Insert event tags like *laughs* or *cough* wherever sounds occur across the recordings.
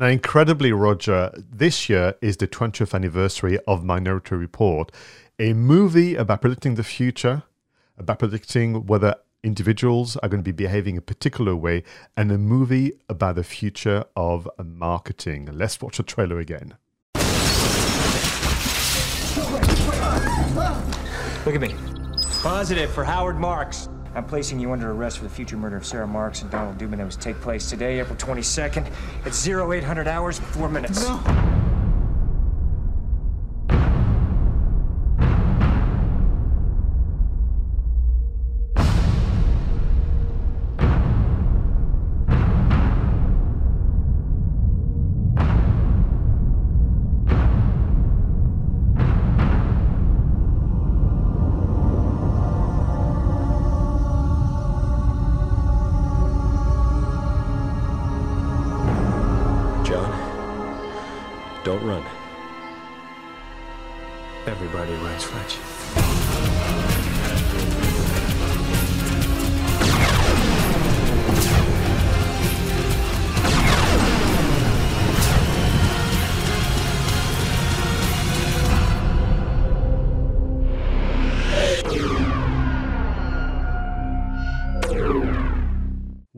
Now, incredibly, Roger, this year is the 20th anniversary of Minority Report, a movie about predicting the future, about predicting whether individuals are going to be behaving a particular way, and a movie about the future of marketing. Let's watch the trailer again. Look at me. Positive for Howard Marks. I'm placing you under arrest for the future murder of Sarah Marks and Donald Dubin that was take place today, April 22nd, at 0800 hours and 4 minutes. No.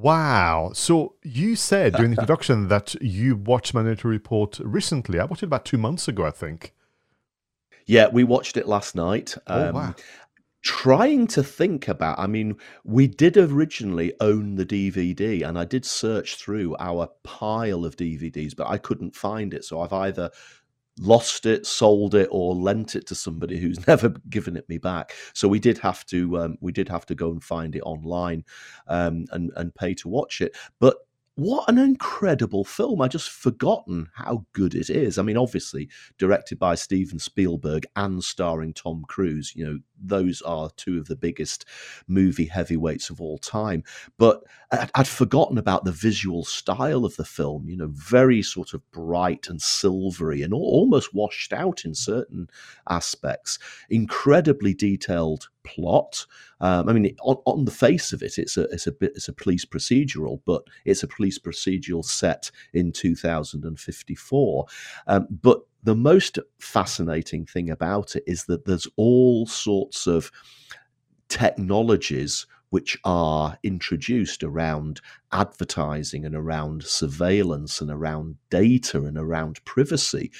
Wow. So you said during the *laughs* introduction that you watched Minority Report recently. I watched it about two months ago, I think. Yeah, we watched it last night. Oh, um, wow. Trying to think about, I mean, we did originally own the DVD, and I did search through our pile of DVDs, but I couldn't find it. So I've either lost it, sold it, or lent it to somebody who's *laughs* never given it me back. So we did have to um, we did have to go and find it online um, and and pay to watch it. But what an incredible film. I just forgotten how good it is. I mean, obviously, directed by Steven Spielberg and starring Tom Cruise, you know, those are two of the biggest movie heavyweights of all time. But I'd forgotten about the visual style of the film, you know, very sort of bright and silvery and almost washed out in certain aspects. Incredibly detailed plot. Um, I mean, on, on, the face of it, it's a it's a bit it's a police procedural, but it's a police procedural set in 2054. Um, but the most fascinating thing about it is that there's all sorts of technologies which are introduced around advertising and around surveillance and around data and around privacy,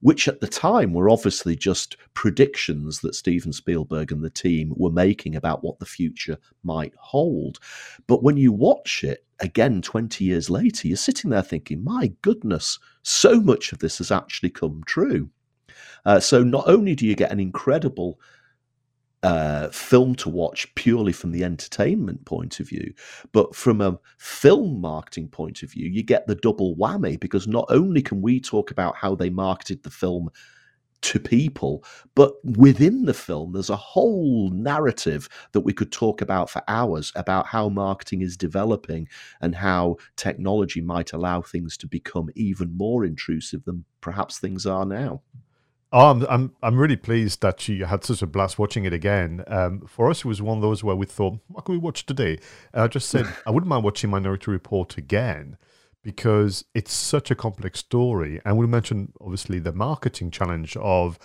which at the time were obviously just predictions that Steven Spielberg and the team were making about what the future might hold. But when you watch it again 20 years later, you're sitting there thinking, my goodness, so much of this has actually come true. Uh, so not only do you get an incredible film to watch purely from the entertainment point of view, but from a film marketing point of view, you get the double whammy because not only can we talk about how they marketed the film to people, but within the film, there's a whole narrative that we could talk about for hours about how marketing is developing and how technology might allow things to become even more intrusive than perhaps things are now. Oh, I'm, I'm I'm really pleased that you had such a blast watching it again. Um, for us, it was one of those where we thought, what can we watch today? And I just said, I wouldn't mind watching Minority Report again because it's such a complex story. And we mentioned, obviously, the marketing challenge of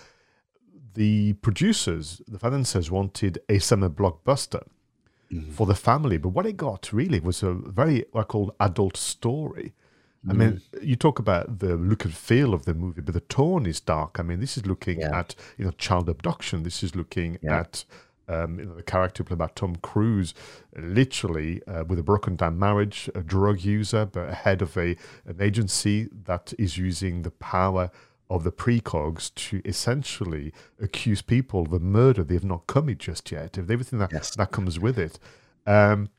the producers, the financiers wanted a summer blockbuster mm-hmm. for the family. But what it got really was a very, what I call adult story. I mean, mm. you talk about the look and feel of the movie, but the tone is dark. I mean, this is looking yeah. at you know child abduction. This is looking yeah. at um, you know, the character played by Tom Cruise, literally uh, with a broken down marriage, a drug user, but head of a an agency that is using the power of the precogs to essentially accuse people of a murder they have not committed just yet, of everything that, yes. that comes with it. Um,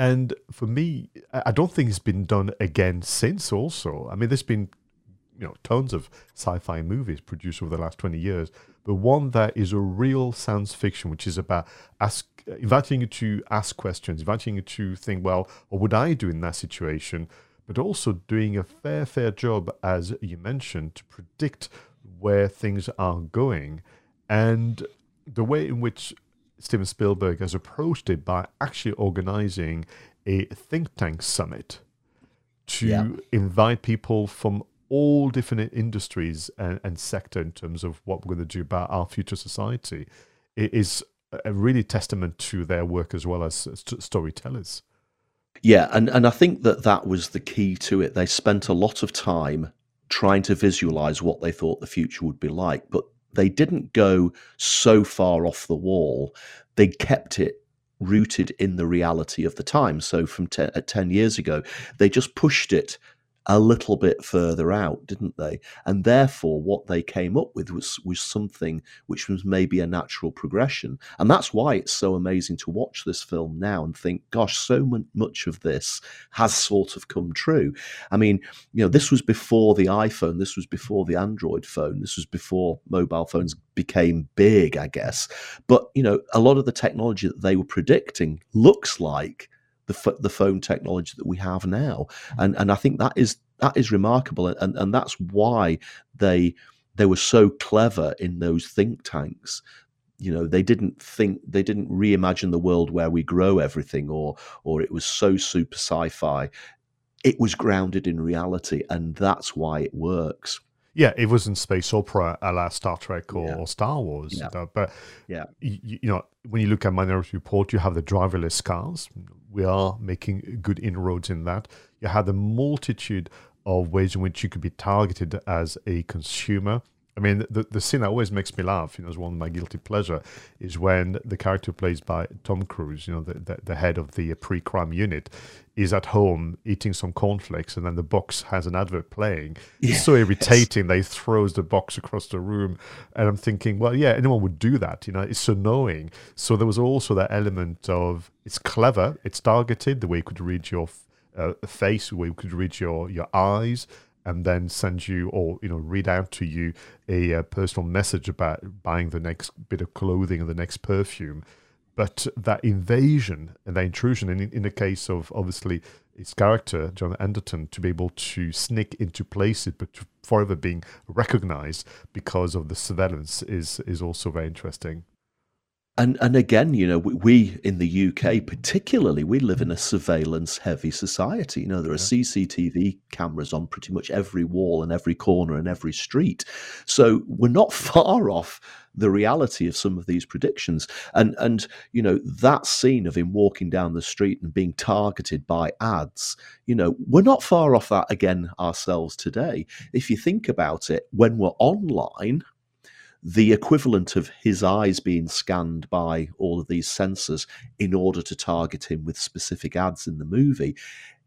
And for me, I don't think it's been done again since. Also, I mean, there's been you know tons of sci-fi movies produced over the last 20 years but one that is a real science fiction which is about ask inviting you to ask questions inviting you to think well what would i do in that situation but also doing a fair fair job as you mentioned to predict where things are going and the way in which Steven Spielberg has approached it by actually organizing a think tank summit to Yeah. invite people from all different industries and, and sector in terms of what we're going to do about our future society it is a really testament to their work as well as st- storytellers. Yeah, and, and I think that that was the key to it. They spent a lot of time trying to visualize what they thought the future would be like, but they didn't go so far off the wall. They kept it rooted in the reality of the time. So from te- uh, 10 years ago, they just pushed it a little bit further out, didn't they? And therefore, what they came up with was was something which was maybe a natural progression, and that's why it's so amazing to watch this film now and think, "Gosh, so much of this has sort of come true." I mean, you know, this was before the iPhone, this was before the Android phone, this was before mobile phones became big, I guess. But you know, a lot of the technology that they were predicting looks like the the phone technology that we have now, mm. and and I think that is that is remarkable, and and that's why they they were so clever in those think tanks. You know, they didn't think they didn't reimagine the world where we grow everything, or or it was so super sci-fi. It was grounded in reality, and that's why it works. Yeah, it wasn't space opera a la Star Trek or, Yeah. or Star Wars. Yeah. But Yeah. y- y- you know, when you look at Minority Report, you have the driverless cars. We are making good inroads in that. You have a multitude of ways in which you could be targeted as a consumer. I mean, the, the scene that always makes me laugh, you know, is one of my guilty pleasure, is when the character played by Tom Cruise, you know, the, the, the head of the pre-crime unit, is at home eating some cornflakes, and then the box has an advert playing. It's so irritating. They throws the box across the room, and I'm thinking, well, yeah, anyone would do that. You know, it's so annoying. So there was also that element of it's clever, it's targeted, the way you could read your uh, face, the way you could read your your eyes, and then send you or you know read out to you a, uh personal message about buying the next bit of clothing and the next perfume. But that invasion and that intrusion, in, in the case of obviously his character, John Anderton, to be able to sneak into places but forever being recognized because of the surveillance is is also very interesting. And and again, you know, we, we in the UK particularly, we live in a surveillance heavy society. You know, there are CCTV cameras on pretty much every wall and every corner and every street. So we're not *laughs* far off the reality of some of these predictions. And and you know, that scene of him walking down the street and being targeted by ads, you know, we're not far off that again ourselves today. If you think about it, when we're online, the equivalent of his eyes being scanned by all of these sensors in order to target him with specific ads in the movie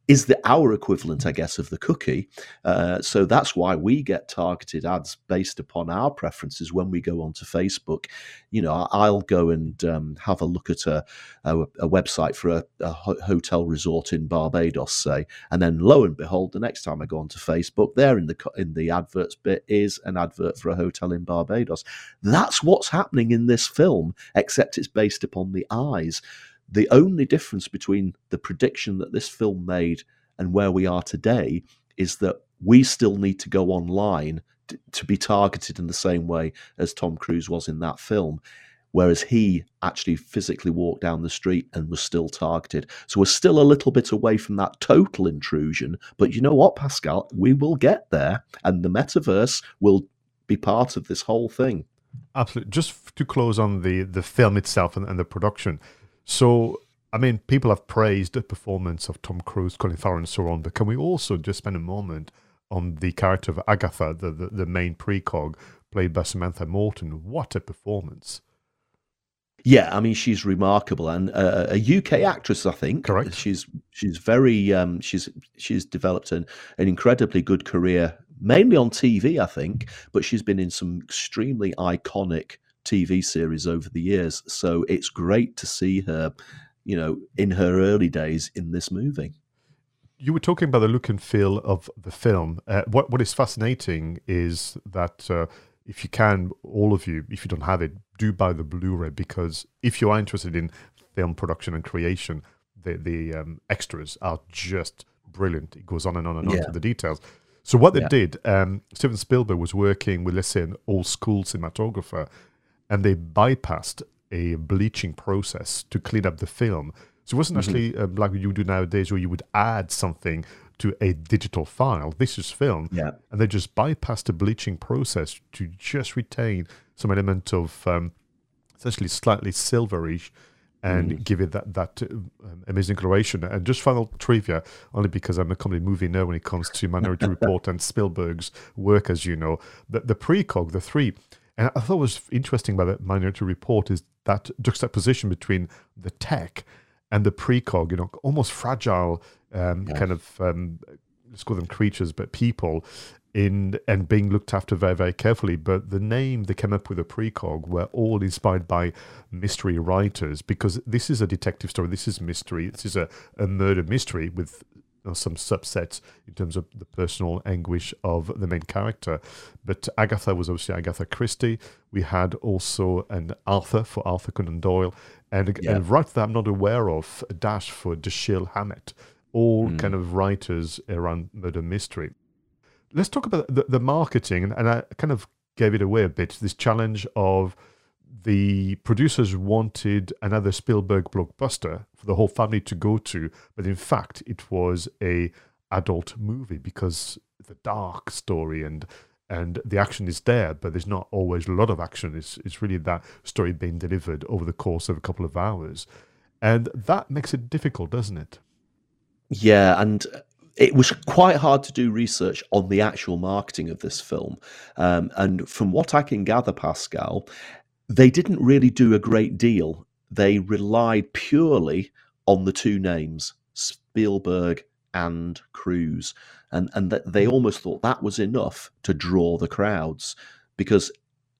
is the our equivalent, I guess, of the cookie. Uh, so that's why we get targeted ads based upon our preferences when we go onto Facebook. You know, I'll go and um, have a look at a, a, a website for a, a hotel resort in Barbados, say, and then lo and behold, the next time I go onto Facebook, there in the in the adverts bit is an advert for a hotel in Barbados. That's what's happening in this film, except it's based upon the eyes. The only difference between the prediction that this film made and where we are today is that we still need to go online t- to be targeted in the same way as Tom Cruise was in that film. Whereas he actually physically walked down the street and was still targeted. So we're still a little bit away from that total intrusion. But you know what, Pascal? We will get there, and the metaverse will be part of this whole thing. Absolutely. Just to close on the the film itself and, and the production. So, I mean, people have praised the performance of Tom Cruise, Colin Farrell, and so on. But can we also just spend a moment on the character of Agatha, the the, the main precog, played by Samantha Morton? What a performance! Yeah, I mean she's remarkable and uh, a UK actress, I think. Correct. She's she's very um, she's she's developed an, an incredibly good career, mainly on TV, I think. But she's been in some extremely iconic TV series over the years, so it's great to see her you know, in her early days in this movie. You were talking about the look and feel of the film. Uh, what what is fascinating is that uh, if you can, all of you, if you don't have it, do buy the Blu-ray because if you are interested in film production and creation, the the um, extras are just brilliant. It goes on and on and on Yeah. to the details. So what they Yeah. did, um, Steven Spielberg was working with, let's say, an old school cinematographer, and they bypassed a bleaching process to clean up the film. So it wasn't Mm-hmm. actually um, like you do nowadays, where you would add something to a digital file. This is film, Yeah. and they just bypassed the bleaching process to just retain some element of um, essentially slightly silverish and give it that that um, amazing coloration. And just final trivia, only because I'm a comedy movie nerd when it comes to Minority Report and Spielberg's work, as you know, the, the precog, the three. And I thought was interesting about the Minority Report is that juxtaposition between the tech and the precog, you know, almost fragile um, kind of um, let's call them creatures, but people in and being looked after very, very carefully. But the name they came up with, a precog, were all inspired by mystery writers because this is a detective story. This is mystery. This is a, a murder mystery with you know, some subsets in terms of the personal anguish of the main character. But Agatha was obviously Agatha Christie. We had also an Arthur for Arthur Conan Doyle, and, Yeah. and right that I'm not aware of, a dash for Dashiell Hammett. All hmm. kind of writers around murder mystery. Let's talk about the, the marketing, and, and I kind of gave it away a bit. This challenge of the producers wanted another Spielberg blockbuster for the whole family to go to, but in fact, it was a adult movie because the dark story and and the action is there, but there's not always a lot of action. It's it's really that story being delivered over the course of a couple of hours, and that makes it difficult, doesn't it? Yeah, and it was quite hard to do research on the actual marketing of this film. Um, and from what I can gather, Pascal, they didn't really do a great deal. They relied purely on the two names, Spielberg and Cruise, and and that they mm. almost thought that was enough to draw the crowds because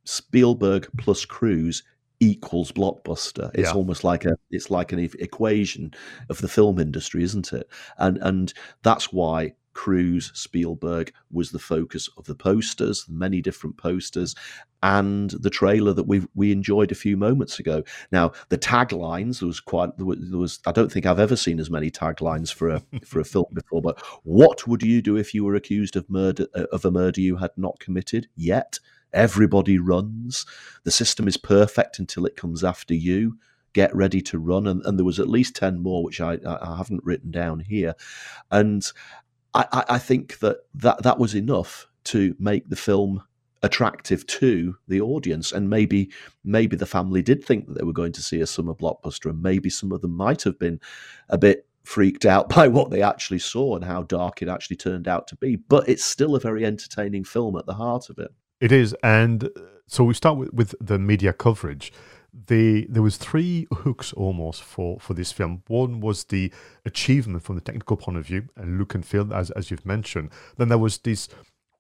Spielberg plus Cruise equals blockbuster. It's Yeah. almost like a it's like an equation of the film industry, isn't it? And and that's why Cruise Spielberg was the focus of the posters, many different posters, and the trailer that we we enjoyed a few moments ago. Now the taglines there was quite there was, there was I don't think I've ever seen as many taglines for a *laughs* for a film before. But what would you do if you were accused of murder uh, of a murder you had not committed yet? Everybody runs. The system is perfect until it comes after you. Get ready to run. And, and there was at least 10 more, which I, I haven't written down here. And I, I- think that, that that was enough to make the film attractive to the audience. And maybe maybe the family did think that they were going to see a summer blockbuster, and maybe some of them might have been a bit freaked out *laughs* by what they actually saw and how dark it actually turned out to be. But it's still a very entertaining film at the heart of it. It is, and uh, so we start with, with the media coverage. The there was three hooks almost for for this film. One was the achievement from the technical point of view and look and feel, as as you've mentioned. Then there was this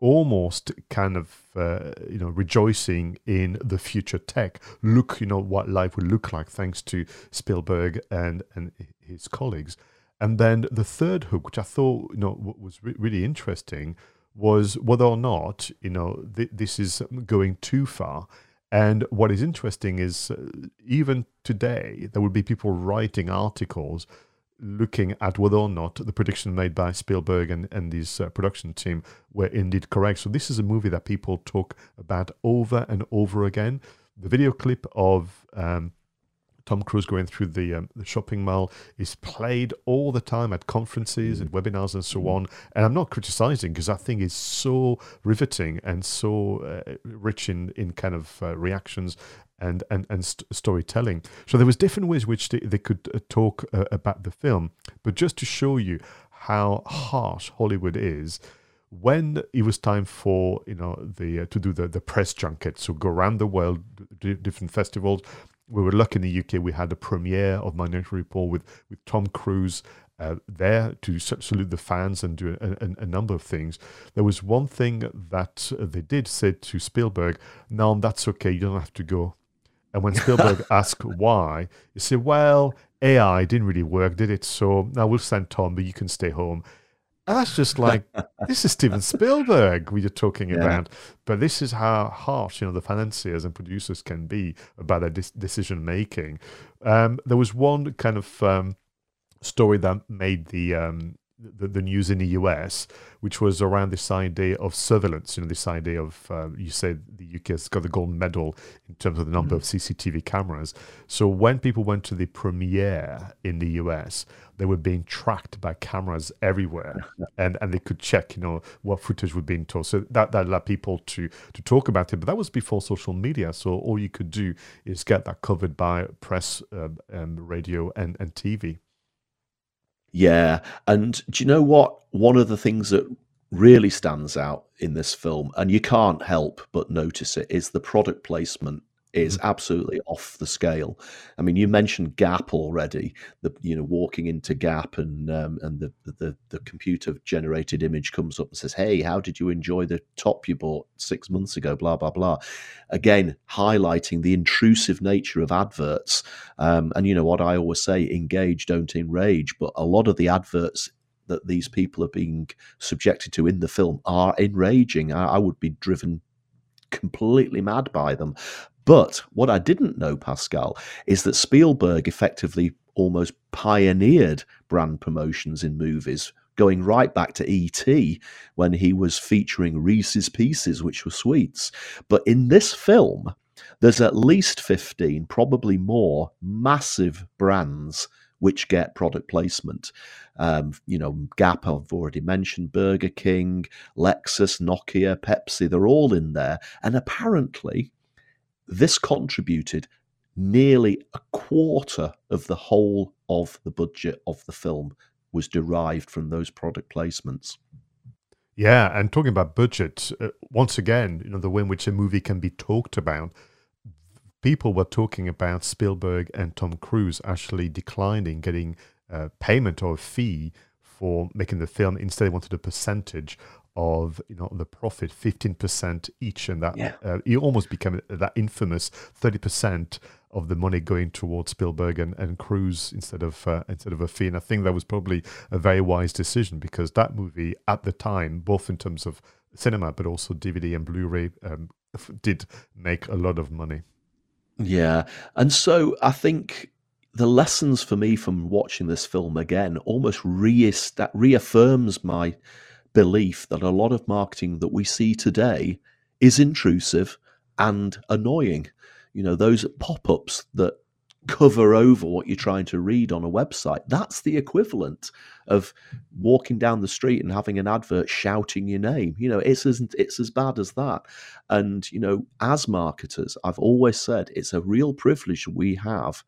almost kind of uh, you know rejoicing in the future tech. Look, you know what life would look like thanks to Spielberg and and his colleagues. And then the third hook, which I thought you know was re- really interesting, was whether or not you know th- this is going too far. And what is interesting is uh, even today there would be people writing articles looking at whether or not the prediction made by Spielberg and, and his uh, production team were indeed correct. So this is a movie that people talk about over and over again. The video clip of um, Tom Cruise going through the um, the shopping mall is played all the time at conferences and webinars and so on. And I'm not criticizing because that thing is so riveting and so uh, rich in in kind of uh, reactions and and and st- storytelling. So there was different ways which they, they could uh, talk uh, about the film, but just to show you how harsh Hollywood is. When it was time for you know the uh, to do the, the press junket, so go around the world, do different festivals, we were lucky in the UK. We had a premiere of Minority Report with with Tom Cruise uh, there to salute the fans and do a, a, a number of things. There was one thing that uh, they did say to Spielberg, "No, that's okay. You don't have to go." And when Spielberg *laughs* asked why, he said, "Well, AI didn't really work, did it? So now we'll send Tom, but you can stay home. And that's just *laughs* like this is Steven Spielberg we are talking yeah. about. But this is how harsh you know the financiers and producers can be about their decision making. Um, there was one kind of um, story that made the um, the, the, news in the US, which was around this idea of surveillance. You know, this idea of uh, you said the UK has got the gold medal in terms of the number mm-hmm. of CCTV cameras. So when people went to the premiere in the US, they were being tracked by cameras everywhere, *laughs* and and they could check, you know, what footage was being told. So that that allowed people to to talk about it. But that was before social media, so all you could do is get that covered by press, uh, um, radio, and and TV. Yeah, and do you know what? One of the things that really stands out in this film, and you can't help but notice it, is the product placement is mm-hmm. absolutely off the scale. I mean, you mentioned Gap already. The you know walking into Gap and um, and the, the the computer generated image comes up and says, "Hey, how did you enjoy the top you bought six months ago?" Blah blah blah. Again, highlighting the intrusive nature of adverts. Um, and you know what I always say: engage, don't enrage. But a lot of the adverts that these people are being subjected to in the film are enraging. I, I would be driven completely mad by them. But what I didn't know, Pascal, is that Spielberg effectively almost pioneered brand promotions in movies, going right back to E.T. when he was featuring Reese's Pieces, which were sweets. But in this film, there's at least 15, probably more, massive brands which get product placement. Um, you know, Gap, I've already mentioned, Burger King, Lexus, Nokia, Pepsi, they're all in there. And apparently, this contributed nearly a quarter of the whole of the budget of the film was derived from those product placements. Yeah, and talking about budget, uh, once again, you know, the way in which a movie can be talked about, people were talking about Spielberg and Tom Cruise actually declining getting a payment or a fee for making the film. Instead, they wanted a percentage of you know the profit 15% each and that yeah. uh, it almost became that infamous 30% of the money going towards Spielberg and, and Cruise instead of uh, instead of a fee. And I think that was probably a very wise decision because that movie at the time both in terms of cinema but also DVD and Blu-ray um, did make a lot of money. Yeah. And so I think the lessons for me from watching this film again almost re- that reaffirms my belief that a lot of marketing that we see today is intrusive and annoying. You know, those pop ups that cover over what you're trying to read on a website. That's the equivalent of walking down the street and having an advert shouting your name. You know, it's as it's as bad as that. And you know, as marketers, I've always said it's a real privilege we have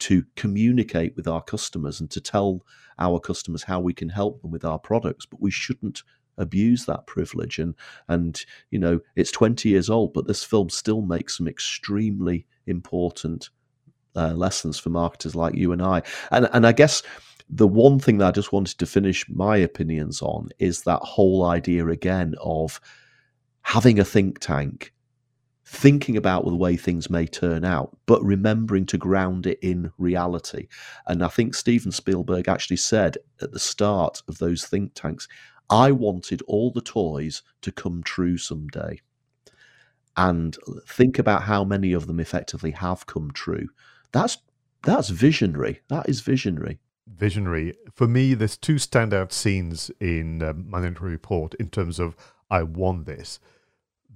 to communicate with our customers and to tell our customers how we can help them with our products, but we shouldn't abuse that privilege. And and you know, it's 20 years old, but this film still makes some extremely important uh, lessons for marketers like you and I. And and I guess the one thing that I just wanted to finish my opinions on is that whole idea again of having a think tank thinking about the way things may turn out, but remembering to ground it in reality. And I think Steven Spielberg actually said at the start of those think tanks, I wanted all the toys to come true someday. And think about how many of them effectively have come true. That's that's visionary. That is visionary. Visionary. For me, there's two standout scenes in um, Minority Report in terms of I won this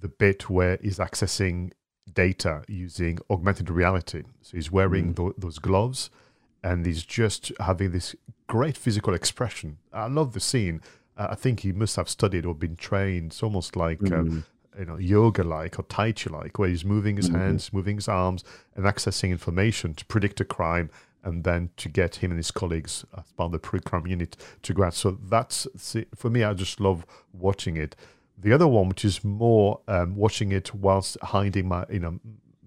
the bit where he's accessing data using augmented reality. So he's wearing mm. th- those gloves and he's just having this great physical expression. I love the scene. Uh, I think he must have studied or been trained. It's almost like mm. um, you know yoga like or tai chi like, where he's moving his mm-hmm. hands, moving his arms, and accessing information to predict a crime, and then to get him and his colleagues as part of the pre-crime unit to go out. So that's for me. I just love watching it. The other one, which is more um, watching it whilst hiding my, you know,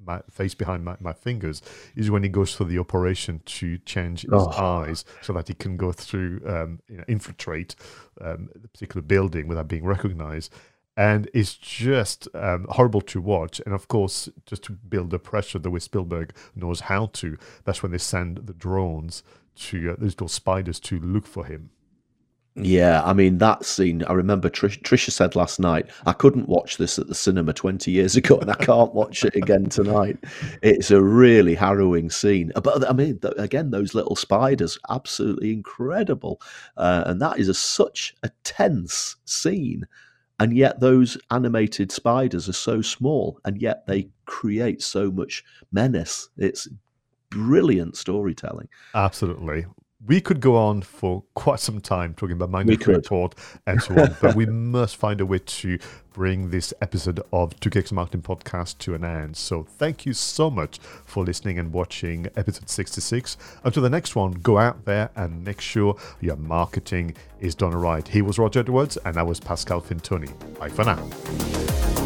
my face behind my, my fingers, is when he goes for the operation to change his oh. eyes so that he can go through, um, you know, infiltrate um, the particular building without being recognized. and it's just um, horrible to watch. And of course, just to build the pressure the way Spielberg knows how to, that's when they send the drones to uh, those little spiders to look for him. Yeah, I mean that scene. I remember Trish, Trisha said last night, "I couldn't watch this at the cinema 20 years ago, and I can't watch it again tonight." It's a really harrowing scene. But I mean, again, those little spiders, absolutely incredible, uh, and that is a, such a tense scene. And yet, those animated spiders are so small, and yet they create so much menace. It's brilliant storytelling. Absolutely we could go on for quite some time talking about Minority Report and so on, but we *laughs* must find a way to bring this episode of Two Cakes Marketing Podcast to an end. So thank you so much for listening and watching episode 66. Until the next one, go out there and make sure your marketing is done right. He was Roger Edwards, and I was Pascal Fintoni. Bye for now.